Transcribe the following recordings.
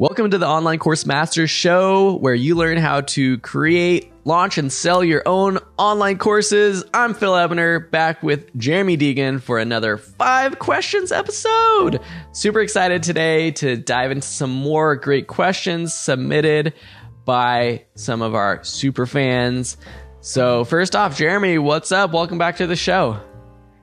Welcome to the Online Course Masters Show, where you learn how to create, launch, and sell your own online courses. I'm Phil Ebner, back with Jeremy Deegan for another five questions episode. Super excited today to dive into some more great questions submitted by some of our super fans. So, first off, Jeremy, what's up? Welcome back to the show.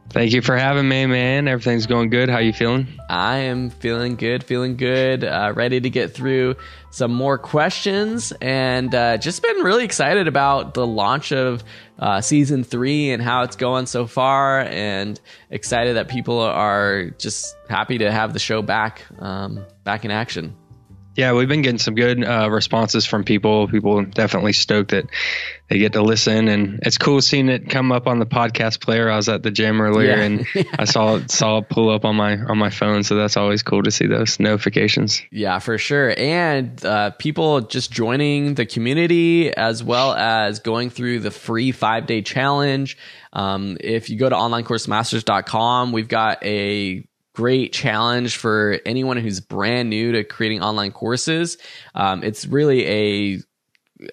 Thank you for having me, man. Everything's going good. How you feeling? I am feeling good, feeling good. Uh, ready to get through some more questions, and uh, just been really excited about the launch of uh, season three and how it's going so far, and excited that people are just happy to have the show back, um, back in action. Yeah, we've been getting some good uh, responses from people. People definitely stoked that they get to listen, and it's cool seeing it come up on the podcast player. I was at the gym earlier, yeah. and I saw saw it pull up on my on my phone. So that's always cool to see those notifications. Yeah, for sure, and uh, people just joining the community as well as going through the free five day challenge. Um, if you go to onlinecoursemasters.com, we've got a great challenge for anyone who's brand new to creating online courses. Um, it's really a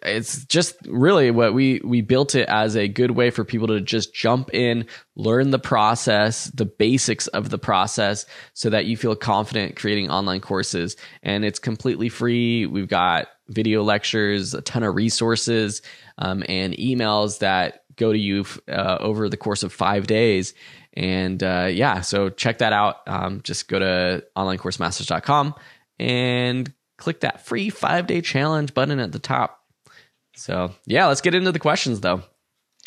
it's just really what we we built it as a good way for people to just jump in learn the process the basics of the process so that you feel confident creating online courses. And it's completely free. We've got video lectures a ton of resources um, and emails that go to you uh, over the course of five days and uh, yeah, so check that out. Um, just go to onlinecoursemasters.com and click that free five day challenge button at the top. So yeah, let's get into the questions though.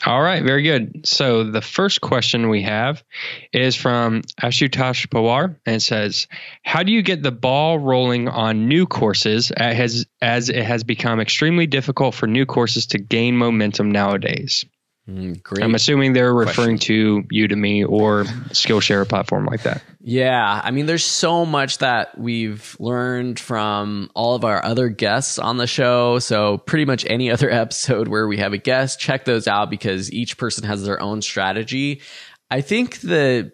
All right, very good. So the first question we have is from Ashutosh Pawar, and it says, "How do you get the ball rolling on new courses as as it has become extremely difficult for new courses to gain momentum nowadays?" Mm, great. I'm assuming they're referring question. to Udemy or Skillshare platform like that. Yeah, I mean, there's so much that we've learned from all of our other guests on the show. So pretty much any other episode where we have a guest, check those out because each person has their own strategy. I think the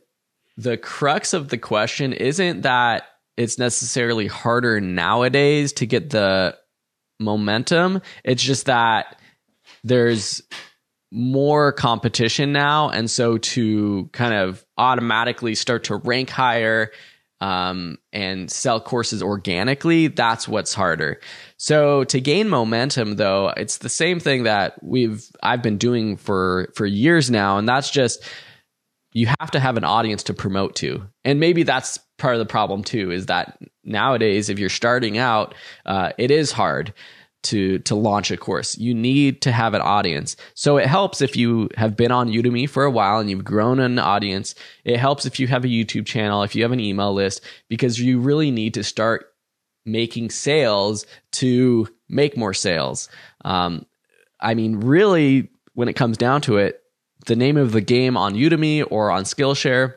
the crux of the question isn't that it's necessarily harder nowadays to get the momentum. It's just that there's more competition now. And so to kind of automatically start to rank higher um, and sell courses organically, that's what's harder. So to gain momentum though, it's the same thing that we've I've been doing for for years now, and that's just you have to have an audience to promote to. And maybe that's part of the problem too, is that nowadays if you're starting out, uh, it is hard to to launch a course. You need to have an audience. So it helps if you have been on Udemy for a while and you've grown an audience. It helps if you have a YouTube channel, if you have an email list because you really need to start making sales to make more sales. Um, I mean, really, when it comes down to it, the name of the game on Udemy or on Skillshare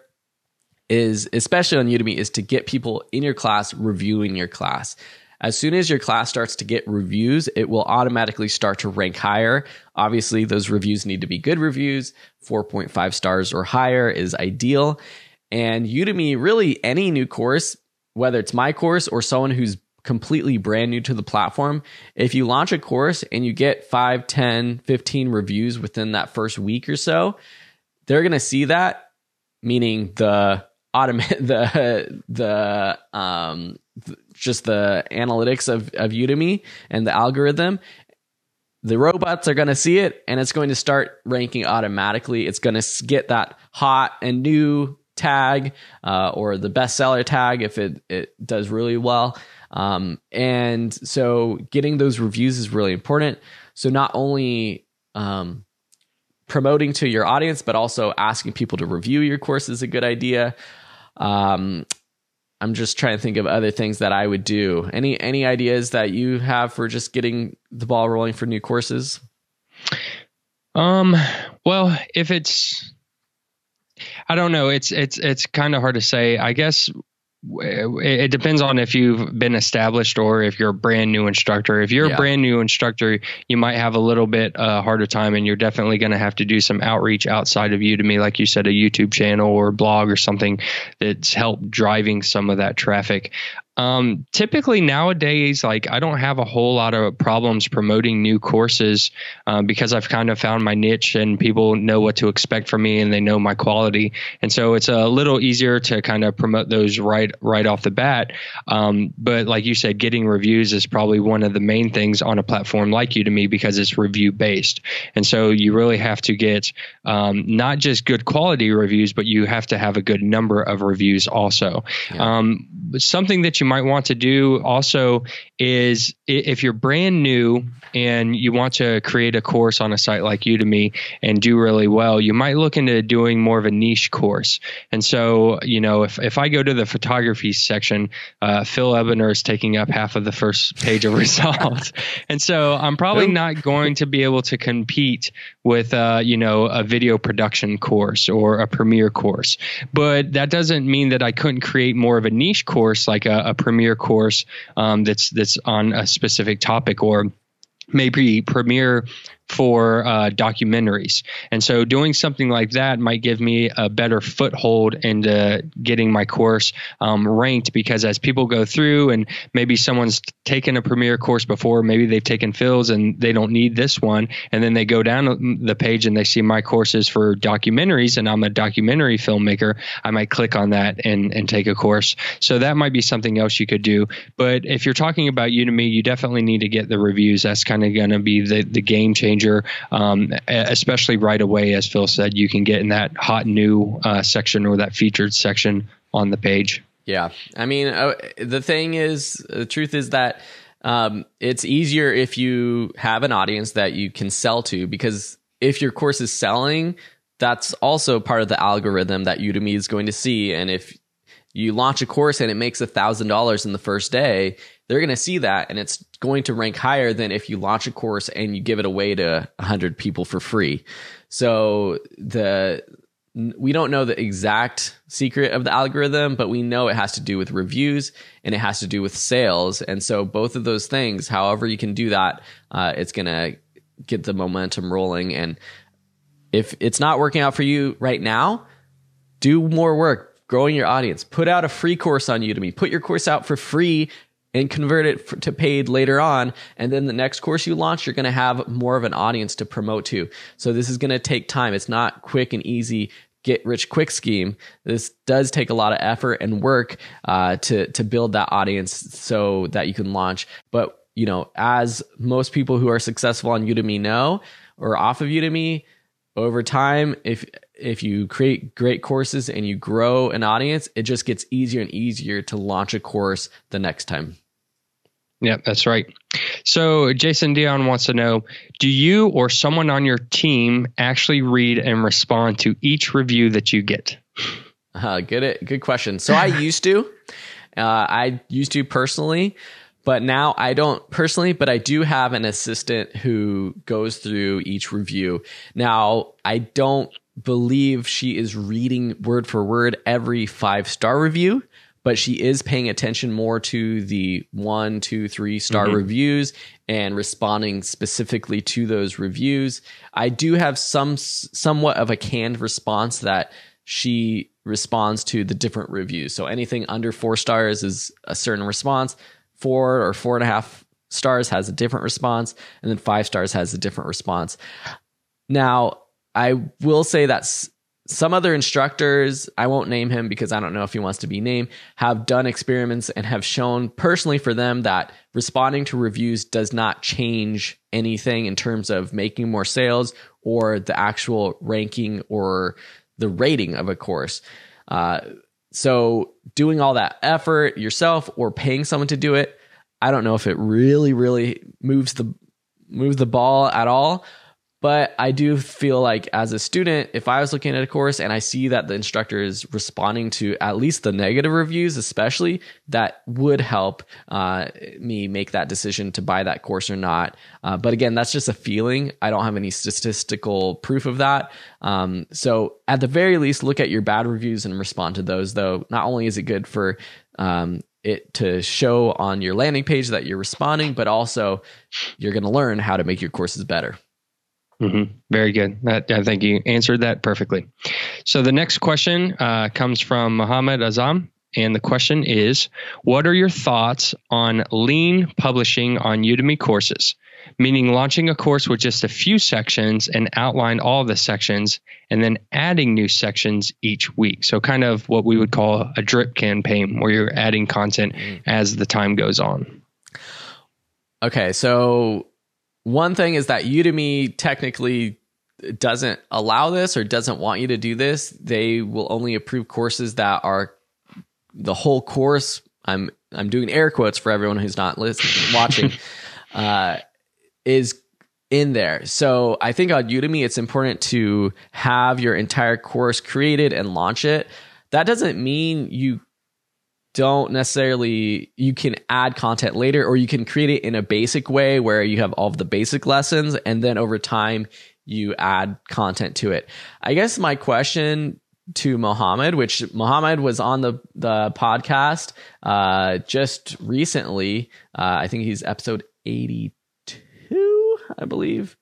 is, especially on Udemy, is to get people in your class reviewing your class. As soon as your class starts to get reviews, it will automatically start to rank higher. Obviously, those reviews need to be good reviews. 4.5 stars or higher is ideal. And Udemy, really any new course, whether it's my course or someone who's completely brand new to the platform, if you launch a course and you get 5, 10, 15 reviews within that first week or so, they're going to see that, meaning the automate the the um just the analytics of, of Udemy and the algorithm, the robots are going to see it and it's going to start ranking automatically. It's going to get that hot and new tag uh, or the bestseller tag if it, it does really well. Um, and so getting those reviews is really important. So not only um, promoting to your audience, but also asking people to review your course is a good idea. Um, I'm just trying to think of other things that I would do. Any any ideas that you have for just getting the ball rolling for new courses? Um, well, if it's I don't know, it's it's it's kind of hard to say. I guess it depends on if you've been established or if you're a brand new instructor. If you're yeah. a brand new instructor, you might have a little bit uh, harder time, and you're definitely going to have to do some outreach outside of Udemy, like you said, a YouTube channel or blog or something that's helped driving some of that traffic. Um, typically nowadays, like I don't have a whole lot of problems promoting new courses um, because I've kind of found my niche and people know what to expect from me and they know my quality, and so it's a little easier to kind of promote those right right off the bat. Um, but like you said, getting reviews is probably one of the main things on a platform like Udemy because it's review based, and so you really have to get um, not just good quality reviews, but you have to have a good number of reviews also. Yeah. Something that you might want to do also is if you're brand new and you want to create a course on a site like Udemy and do really well, you might look into doing more of a niche course. And so, you know, if, if I go to the photography section, uh, Phil Ebner is taking up half of the first page of results. and so I'm probably not going to be able to compete with, uh, you know, a video production course or a Premiere course. But that doesn't mean that I couldn't create more of a niche course like a, a Premiere course um, that's, that's on a specific topic or maybe Premiere for uh, documentaries. And so doing something like that might give me a better foothold into getting my course um, ranked because as people go through and maybe someone's taken a Premiere course before, maybe they've taken Phil's and they don't need this one. And then they go down the page and they see my courses for documentaries and I'm a documentary filmmaker. I might click on that and, and take a course. So that might be something else you could do. But if you're talking about Udemy, you definitely need to get the reviews. That's kind of going to be the, the game changer changer, um, especially right away. As Phil said, you can get in that hot new uh, section or that featured section on the page. Yeah, I mean, uh, the thing is, the truth is that um, it's easier if you have an audience that you can sell to because if your course is selling, that's also part of the algorithm that Udemy is going to see. And if you launch a course and it makes a thousand dollars in the first day, they're going to see that and it's going to rank higher than if you launch a course and you give it away to a 100 people for free. So the we don't know the exact secret of the algorithm, but we know it has to do with reviews and it has to do with sales. And so both of those things, however you can do that, uh, it's going to get the momentum rolling. And if it's not working out for you right now, do more work growing your audience. Put out a free course on Udemy. Put your course out for free and convert it to paid later on. And then the next course you launch, you're going to have more of an audience to promote to. So this is going to take time. It's not quick and easy get rich quick scheme. This does take a lot of effort and work uh, to to build that audience so that you can launch. But you know, as most people who are successful on Udemy know or off of Udemy, over time, if if you create great courses and you grow an audience, it just gets easier and easier to launch a course the next time. Yeah, that's right. So Jason Dion wants to know Do you or someone on your team actually read and respond to each review that you get? Uh, good, good question. So I used to. Uh, I used to personally, but now I don't personally, but I do have an assistant who goes through each review. Now, I don't believe she is reading word for word every five star review but she is paying attention more to the one, two, three star mm-hmm. reviews and responding specifically to those reviews. I do have some somewhat of a canned response that she responds to the different reviews. So anything under four stars is a certain response. Four or four and a half stars has a different response, and then five stars has a different response. Now, I will say that's some other instructors, I won't name him because I don't know if he wants to be named, have done experiments and have shown personally for them that responding to reviews does not change anything in terms of making more sales or the actual ranking or the rating of a course. Uh, so doing all that effort yourself or paying someone to do it, I don't know if it really, really moves the moves the ball at all. But I do feel like as a student, if I was looking at a course and I see that the instructor is responding to at least the negative reviews, especially, that would help uh, me make that decision to buy that course or not. Uh, but again, that's just a feeling. I don't have any statistical proof of that. Um, so at the very least, look at your bad reviews and respond to those, though. Not only is it good for um, it to show on your landing page that you're responding, but also you're going to learn how to make your courses better. Mm-hmm. Very good. That, I think you answered that perfectly. So the next question uh, comes from Muhammad Azam, and the question is What are your thoughts on lean publishing on Udemy courses? Meaning launching a course with just a few sections and outline all the sections and then adding new sections each week. So, kind of what we would call a drip campaign where you're adding content as the time goes on. Okay, so one thing is that Udemy technically doesn't allow this or doesn't want you to do this. They will only approve courses that are the whole course. I'm I'm doing air quotes for everyone who's not listening watching. uh, is in there. So I think on Udemy, it's important to have your entire course created and launch it. That doesn't mean you don't necessarily you can add content later or you can create it in a basic way where you have all of the basic lessons and then over time you add content to it. I guess my question to Mohammed, which Mohammed was on the the podcast uh, just recently. Uh, I think he's episode eighty two, I believe.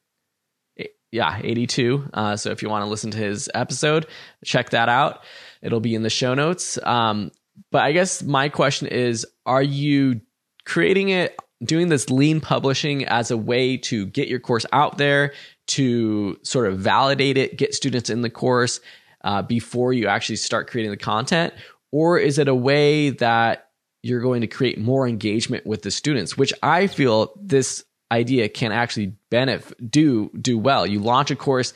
Yeah, eighty two. Uh, so if you want to listen to his episode, check that out. It'll be in the show notes. Um, but I guess my question is: Are you creating it? Doing this lean publishing as a way to get your course out there, to sort of validate it, get students in the course, uh, before you actually start creating the content? Or is it a way that you're going to create more engagement with the students, which I feel this idea can actually benefit do do well. You launch a course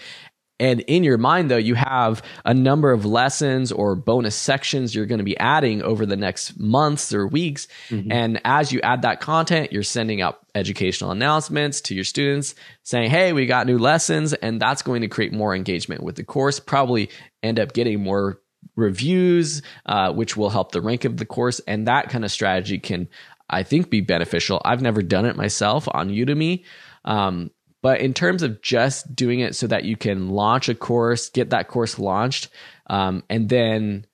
and in your mind though you have a number of lessons or bonus sections you're going to be adding over the next months or weeks. Mm-hmm. and as you add that content you're sending out educational announcements to your students saying hey we got new lessons and that's going to create more engagement with the course probably end up getting more reviews uh, which will help the rank of the course. And that kind of strategy can i think be beneficial. I've never done it myself on udemy. Um, but in terms of just doing it so that you can launch a course, get that course launched, um, and then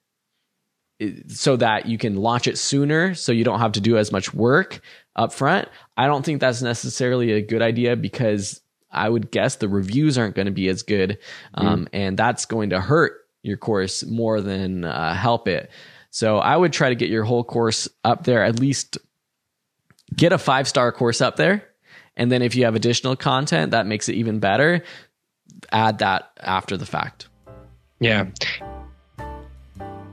so that you can launch it sooner so you don't have to do as much work up front, I don't think that's necessarily a good idea because I would guess the reviews aren't going to be as good. Um, mm. And that's going to hurt your course more than uh, help it. So I would try to get your whole course up there, at least get a five star course up there and then if you have additional content that makes it even better, add that after the fact. Yeah.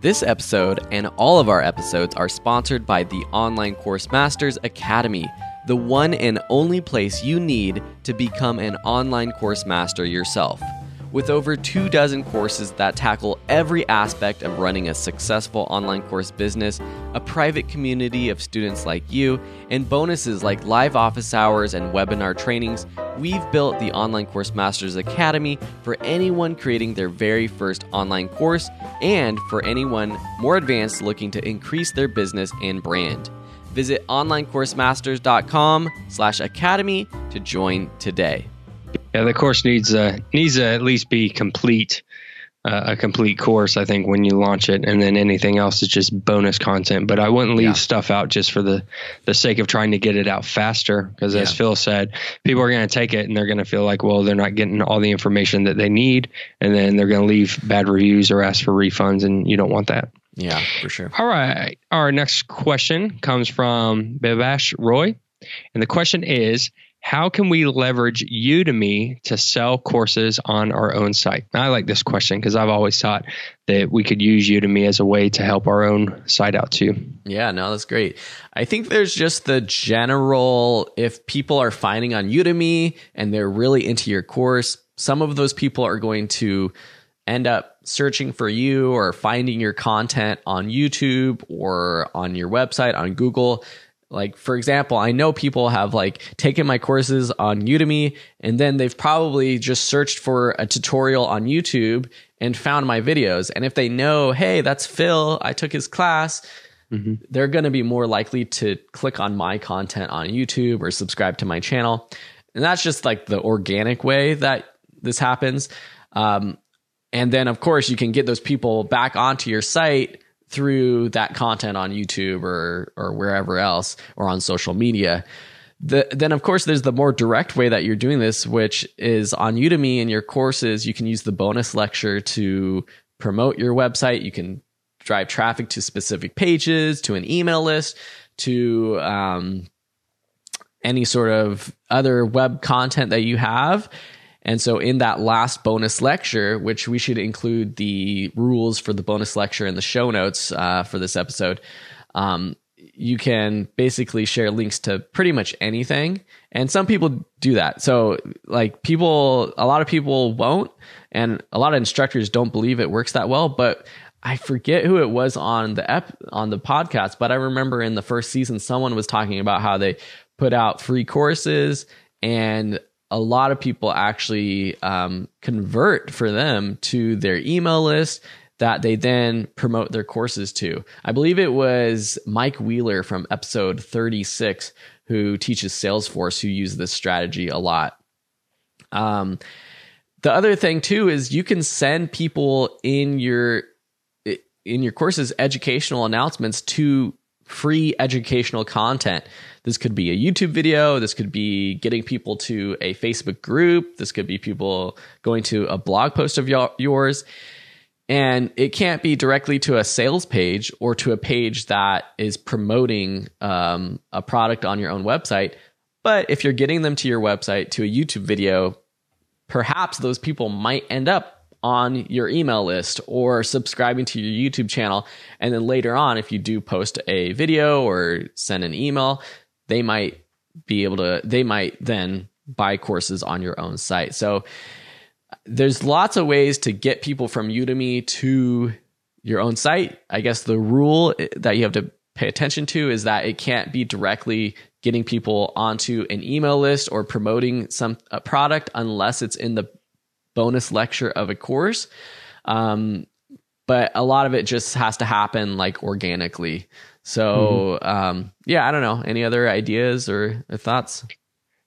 This episode and all of our episodes are sponsored by the Online Course Masters Academy, the one and only place you need to become an online course master yourself. With over two dozen courses that tackle every aspect of running a successful online course business, a private community of students like you, and bonuses like live office hours and webinar trainings, we've built the Online Course Masters Academy for anyone creating their very first online course and for anyone more advanced looking to increase their business and brand. Visit onlinecoursemasters.com slash academy to join today. Yeah, the course needs uh, needs to at least be complete, uh, a complete course. I think when you launch it, and then anything else is just bonus content. But I wouldn't leave yeah. stuff out just for the the sake of trying to get it out faster. Because as yeah. Phil said, people are going to take it and they're going to feel like, well, they're not getting all the information that they need, and then they're going to leave bad reviews or ask for refunds, and you don't want that. Yeah, for sure. All right. Our next question comes from Bebash Roy. And the question is how can we leverage Udemy to sell courses on our own site? I like this question because I've always thought that we could use Udemy as a way to help our own site out too. Yeah, no, that's great. I think there's just the general if people are finding on Udemy and they're really into your course, some of those people are going to end up searching for you or finding your content on YouTube or on your website on Google like for example, I know people have like taken my courses on Udemy and then they've probably just searched for a tutorial on YouTube and found my videos. And if they know, hey, that's Phil, I took his class, mm-hmm. they're going to be more likely to click on my content on YouTube or subscribe to my channel. And that's just like the organic way that this happens. Um, and then, of course, you can get those people back onto your site through that content on YouTube or or wherever else or on social media. The, then of course there's the more direct way that you're doing this, which is on Udemy in your courses. You can use the bonus lecture to promote your website. You can drive traffic to specific pages, to an email list, to um, any sort of other web content that you have. And so, in that last bonus lecture, which we should include the rules for the bonus lecture in the show notes uh, for this episode, um, you can basically share links to pretty much anything. And some people do that. So, like, people, a lot of people won't, and a lot of instructors don't believe it works that well. But I forget who it was on the ep- on the podcast, but I remember in the first season, someone was talking about how they put out free courses and a lot of people actually um, convert for them to their email list that they then promote their courses to. I believe it was Mike Wheeler from episode 36 who teaches Salesforce who use this strategy a lot. Um, the other thing too is you can send people in your in your courses educational announcements to free educational content. This could be a YouTube video. This could be getting people to a Facebook group. This could be people going to a blog post of yours. And it can't be directly to a sales page or to a page that is promoting um, a product on your own website. But if you're getting them to your website to a YouTube video, perhaps those people might end up on your email list or subscribing to your YouTube channel. And then later on, if you do post a video or send an email, they might be able to, they might then buy courses on your own site. So there's lots of ways to get people from Udemy to your own site. I guess the rule that you have to pay attention to is that it can't be directly getting people onto an email list or promoting some product unless it's in the bonus lecture of a course. Um, but a lot of it just has to happen like organically. So, mm-hmm. um, yeah, I don't know. Any other ideas or, or thoughts?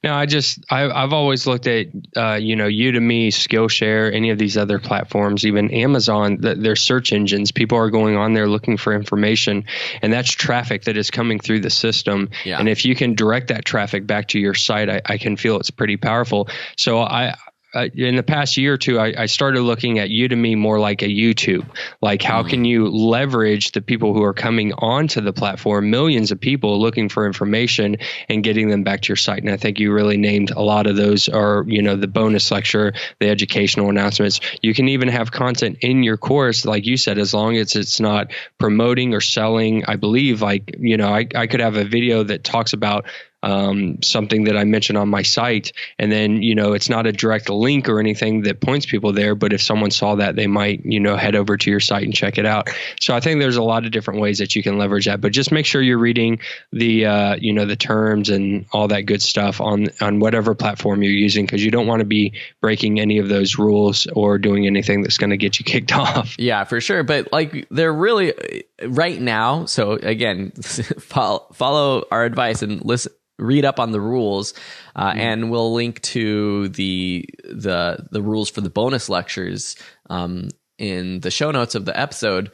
No, I just I, have always looked at uh, you know Udemy, Skillshare, any of these other platforms, even Amazon. The, their search engines, people are going on there looking for information, and that's traffic that is coming through the system. Yeah. And if you can direct that traffic back to your site, I, I can feel it's pretty powerful. So I uh, in the past year or two, I, I, started looking at Udemy more like a YouTube. Like, how mm. can you leverage the people who are coming onto the platform, millions of people looking for information and getting them back to your site? And I think you really named a lot of those are, you know, the bonus lecture, the educational announcements. You can even have content in your course, like you said, as long as it's not promoting or selling. I believe, like, you know, I, I could have a video that talks about um, something that I mentioned on my site. And then, you know, it's not a direct link or anything that points people there, but if someone saw that, they might, you know, head over to your site and check it out. So I think there's a lot of different ways that you can leverage that, but just make sure you're reading the, uh, you know, the terms and all that good stuff on, on whatever platform you're using, because you don't want to be breaking any of those rules or doing anything that's going to get you kicked off. Yeah, for sure. But like they're really right now. So again, follow, follow our advice and listen read up on the rules, uh, mm-hmm. and we'll link to the the the rules for the bonus lectures um, in the show notes of the episode.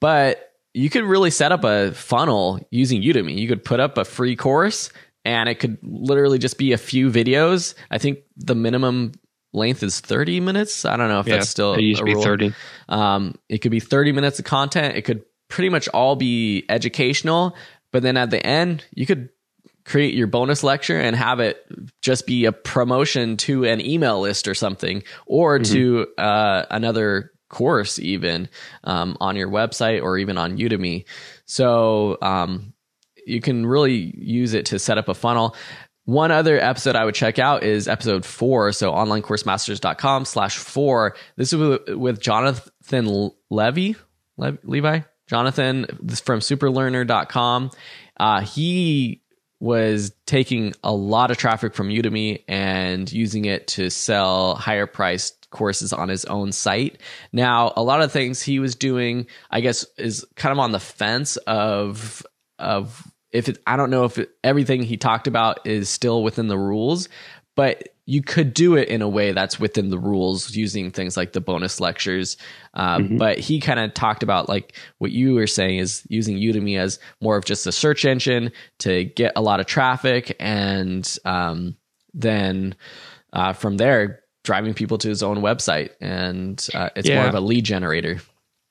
But you could really set up a funnel using Udemy. You could put up a free course, and it could literally just be a few videos. I think the minimum length is 30 minutes. I don't know if yeah, that's still it used to be 30. Um, it could be 30 minutes of content. It could pretty much all be educational, but then at the end, you could create your bonus lecture and have it just be a promotion to an email list or something or mm-hmm. to uh, another course even um, on your website or even on udemy so um, you can really use it to set up a funnel one other episode I would check out is episode four. So onlinecoursemasters.com slash four. This is with, Jonathan Levy, Le- Levi, Jonathan from superlearner.com. Uh, he was taking a lot of traffic from Udemy and using it to sell higher priced courses on his own site. Now, a lot of things he was doing, I guess, is kind of on the fence of of if it, I don't know if it, everything he talked about is still within the rules, but you could do it in a way that's within the rules using things like the bonus lectures. Uh, mm-hmm. But he kind of talked about like what you were saying is using Udemy as more of just a search engine to get a lot of traffic and um, then uh, from there driving people to his own website and uh, it's yeah. more of a lead generator.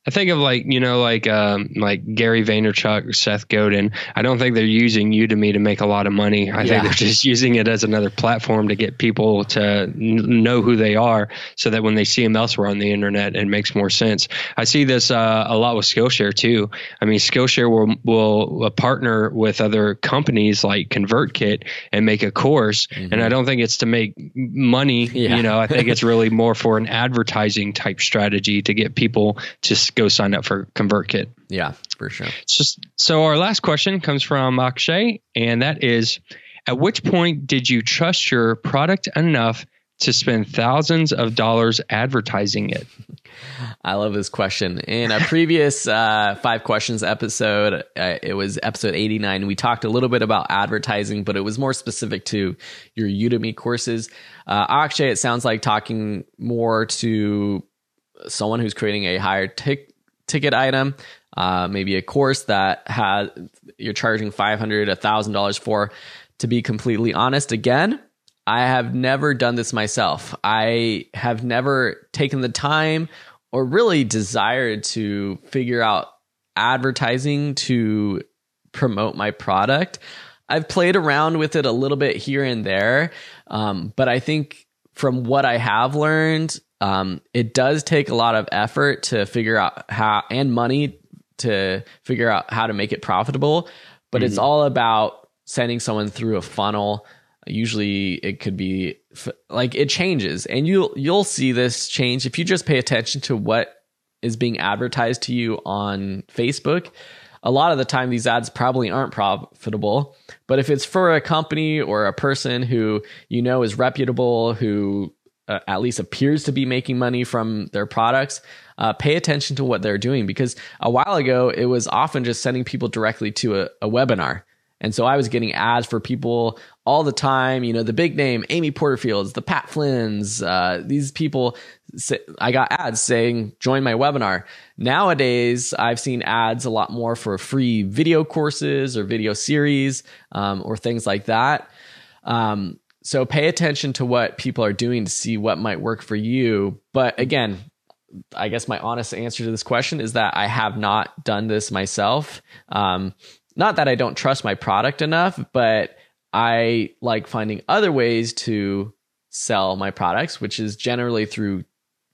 I think of like you know like um, like Gary Vaynerchuk, Seth Godin. I don't think they're using Udemy to make a lot of money. I yeah. think they're just using it as another platform to get people to n- know who they are, so that when they see them elsewhere on the internet, it makes more sense. I see this uh, a lot with Skillshare too. I mean, Skillshare will will uh, partner with other companies like ConvertKit and make a course, mm-hmm. and I don't think it's to make money. Yeah. You know, I think it's really more for an advertising type strategy to get people to go sign up for ConvertKit. Yeah, for sure. Just, so our last question comes from Akshay, and that is, at which point did you trust your product enough to spend thousands of dollars advertising it? I love this question. In a previous uh, five questions episode, uh, it was episode 89. We talked a little bit about advertising, but it was more specific to your Udemy courses. Uh, Akshay, it sounds like talking more to someone who's creating a higher tick ticket item, uh, maybe a course that has you're charging five hundred, a thousand dollars for. To be completely honest, again, I have never done this myself. I have never taken the time or really desired to figure out advertising to promote my product. I've played around with it a little bit here and there, um, but I think from what I have learned, um, it does take a lot of effort to figure out how and money to figure out how to make it profitable. But mm-hmm. it's all about sending someone through a funnel. Usually, it could be like it changes, and you'll you'll see this change if you just pay attention to what is being advertised to you on Facebook. A lot of the time, these ads probably aren't profitable. But if it's for a company or a person who you know is reputable, who uh, at least appears to be making money from their products, uh, pay attention to what they're doing because a while ago it was often just sending people directly to a, a webinar. And so I was getting ads for people all the time. You know, the big name Amy Porterfields, the Pat Flynn's, uh, these people. Say, I got ads saying join my webinar. Nowadays, I've seen ads a lot more for free video courses or video series um, or things like that. Um, so pay attention to what people are doing to see what might work for you. But again, I guess my honest answer to this question is that I have not done this myself. Um, not that I don't trust my product enough, but I like finding other ways to sell my products, which is generally through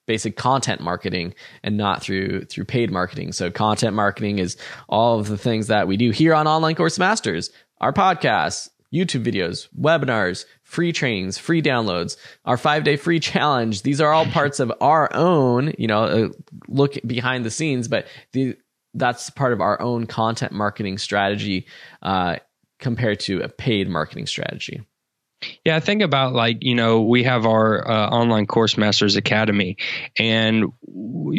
basic content marketing and not through through paid marketing. So content marketing is all of the things that we do here on Online Course Masters, our podcast, YouTube videos, webinars, free trainings, free downloads, our five day free challenge. These are all parts of our own, you know, uh, look behind the scenes, but the, that's part of our own content marketing strategy uh, compared to a paid marketing strategy. Yeah, I think about like, you know, we have our uh, online course masters academy and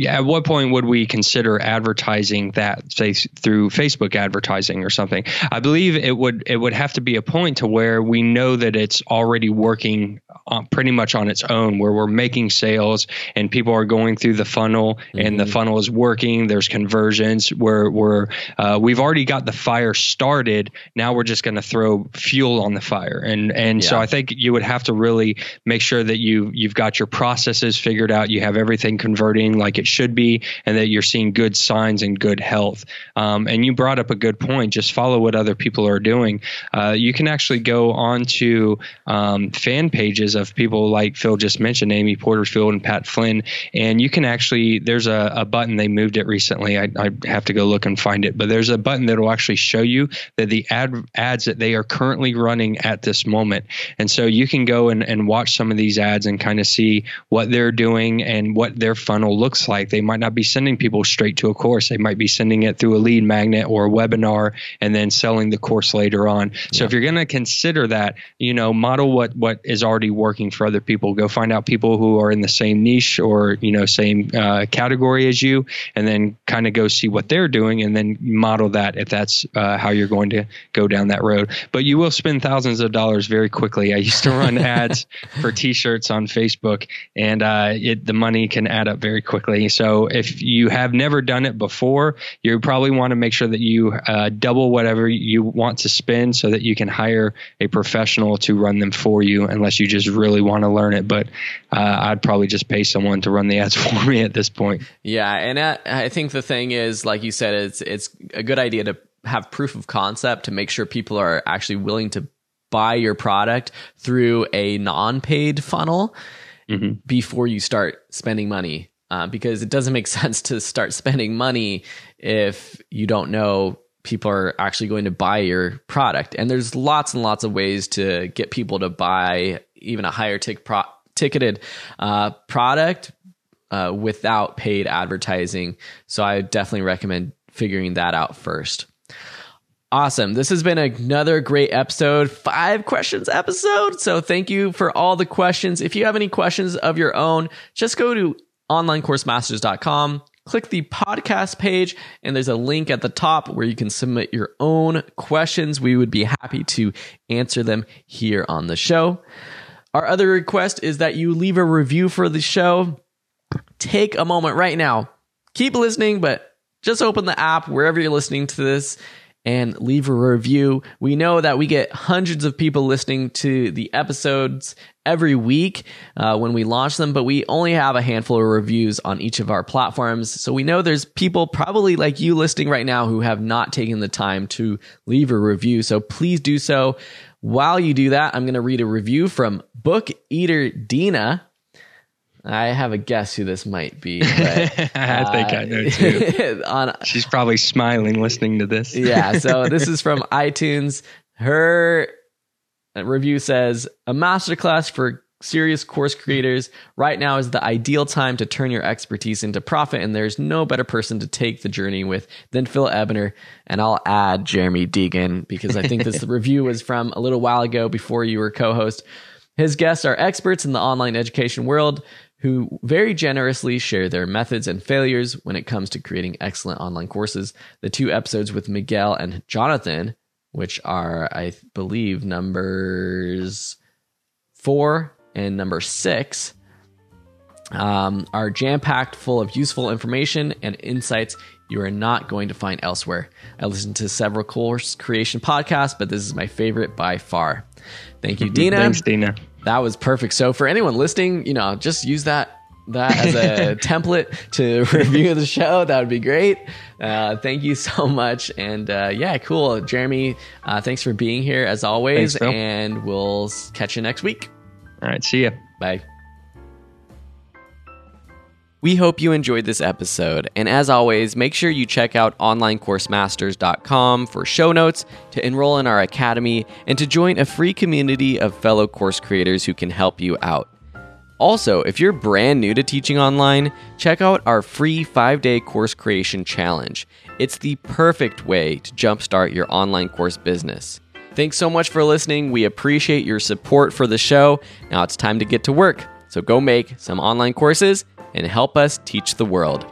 at what point would we consider advertising that say through Facebook advertising or something? I believe it would it would have to be a point to where we know that it's already working uh, pretty much on its own where we're making sales and people are going through the funnel mm-hmm. and the mm-hmm. funnel is working, there's conversions where we're uh, we've already got the fire started, now we're just going to throw fuel on the fire. And and yeah. So I think you would have to really make sure that you you've got your processes figured out, you have everything converting like it should be, and that you're seeing good signs and good health. Um, and you brought up a good point. Just follow what other people are doing. Uh, you can actually go onto um, fan pages of people like Phil just mentioned, Amy Porterfield and Pat Flynn, and you can actually there's a, a button they moved it recently. I, I have to go look and find it, but there's a button that will actually show you that the ad ads that they are currently running at this moment. And so you can go and, and watch some of these ads and kind of see what they're doing and what their funnel looks like. They might not be sending people straight to a course. They might be sending it through a lead magnet or a webinar and then selling the course later on. So yeah. if you're going to consider that, you know, model what what is already working for other people. Go find out people who are in the same niche or, you know, same uh, category as you and then kind of go see what they're doing and then model that if that's uh, how you're going to go down that road. But you will spend thousands of dollars very quickly. I used to run ads for t-shirts on Facebook and uh, it, the money can add up very quickly. So if you have never done it before, you probably want to make sure that you uh, double whatever you want to spend so that you can hire a professional to run them for you, unless you just really want to learn it. But uh, I'd probably just pay someone to run the ads for me at this point. Yeah, and I, I think the thing is, like you said, it's it's a good idea to have proof of concept to make sure people are actually willing to buy your product through a non-paid funnel mm-hmm. before you start spending money. Uh, because it doesn't make sense to start spending money if you don't know people are actually going to buy your product. And there's lots and lots of ways to get people to buy even a higher tick pro- ticketed uh, product uh, without paid advertising. So i definitely recommend figuring that out first Awesome. This has been another great episode, five questions episode. So thank you for all the questions. If you have any questions of your own, just go to onlinecoursemasters.com, click the podcast page, and there's a link at the top where you can submit your own questions. We would be happy to answer them here on the show. Our other request is that you leave a review for the show. Take a moment right now. Keep listening, but just open the app wherever you're listening to this and leave a review. We know that we get hundreds of people listening to the episodes every week uh, when we launch them, but we only have a handful of reviews on each of our platforms. So we know there's people probably like you listening right now who have not taken the time to leave a review. So please do so. While you do that, I'm going to read a review from Book Eater Dina. I have a guess who this might be. But, I think I know uh, too. on, She's probably smiling listening to this. yeah. So this is from iTunes. Her review says a masterclass for serious course creators. Right now is the ideal time to turn your expertise into profit, and there's no better person to take the journey with than Phil Ebner. And I'll add Jeremy Deegan because I think this review was from a little while ago before you were co-host. His guests are experts in the online education world who very generously share their methods and failures when it comes to creating excellent online courses. The two episodes with Miguel and Jonathan, which are, I believe, numbers four and number six, um, are jam packed full of useful information and insights you are not going to find elsewhere. I listened to several course creation podcasts, but this is my favorite by far. Thank you, Dina. Thanks, Dina. That was perfect. So for anyone listening, you know, just use that that as a template to review the show. That would be great. Uh, thank you so much. And uh, yeah, cool. Jeremy, uh, thanks for being here as always. Thanks, and we'll catch you next week. All right. See you. Bye. We hope you enjoyed this episode, and as always, make sure you check out onlinecoursemasters.com for show notes, to enroll in our academy, and to join a free community of fellow course creators who can help you out. Also, if you're brand new to teaching online, check out our free five day course creation challenge. It's the perfect way to jumpstart your online course business. Thanks so much for listening. We appreciate your support for the show. Now it's time to get to work. So go make some online courses and help us teach the world.